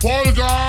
Vollgas!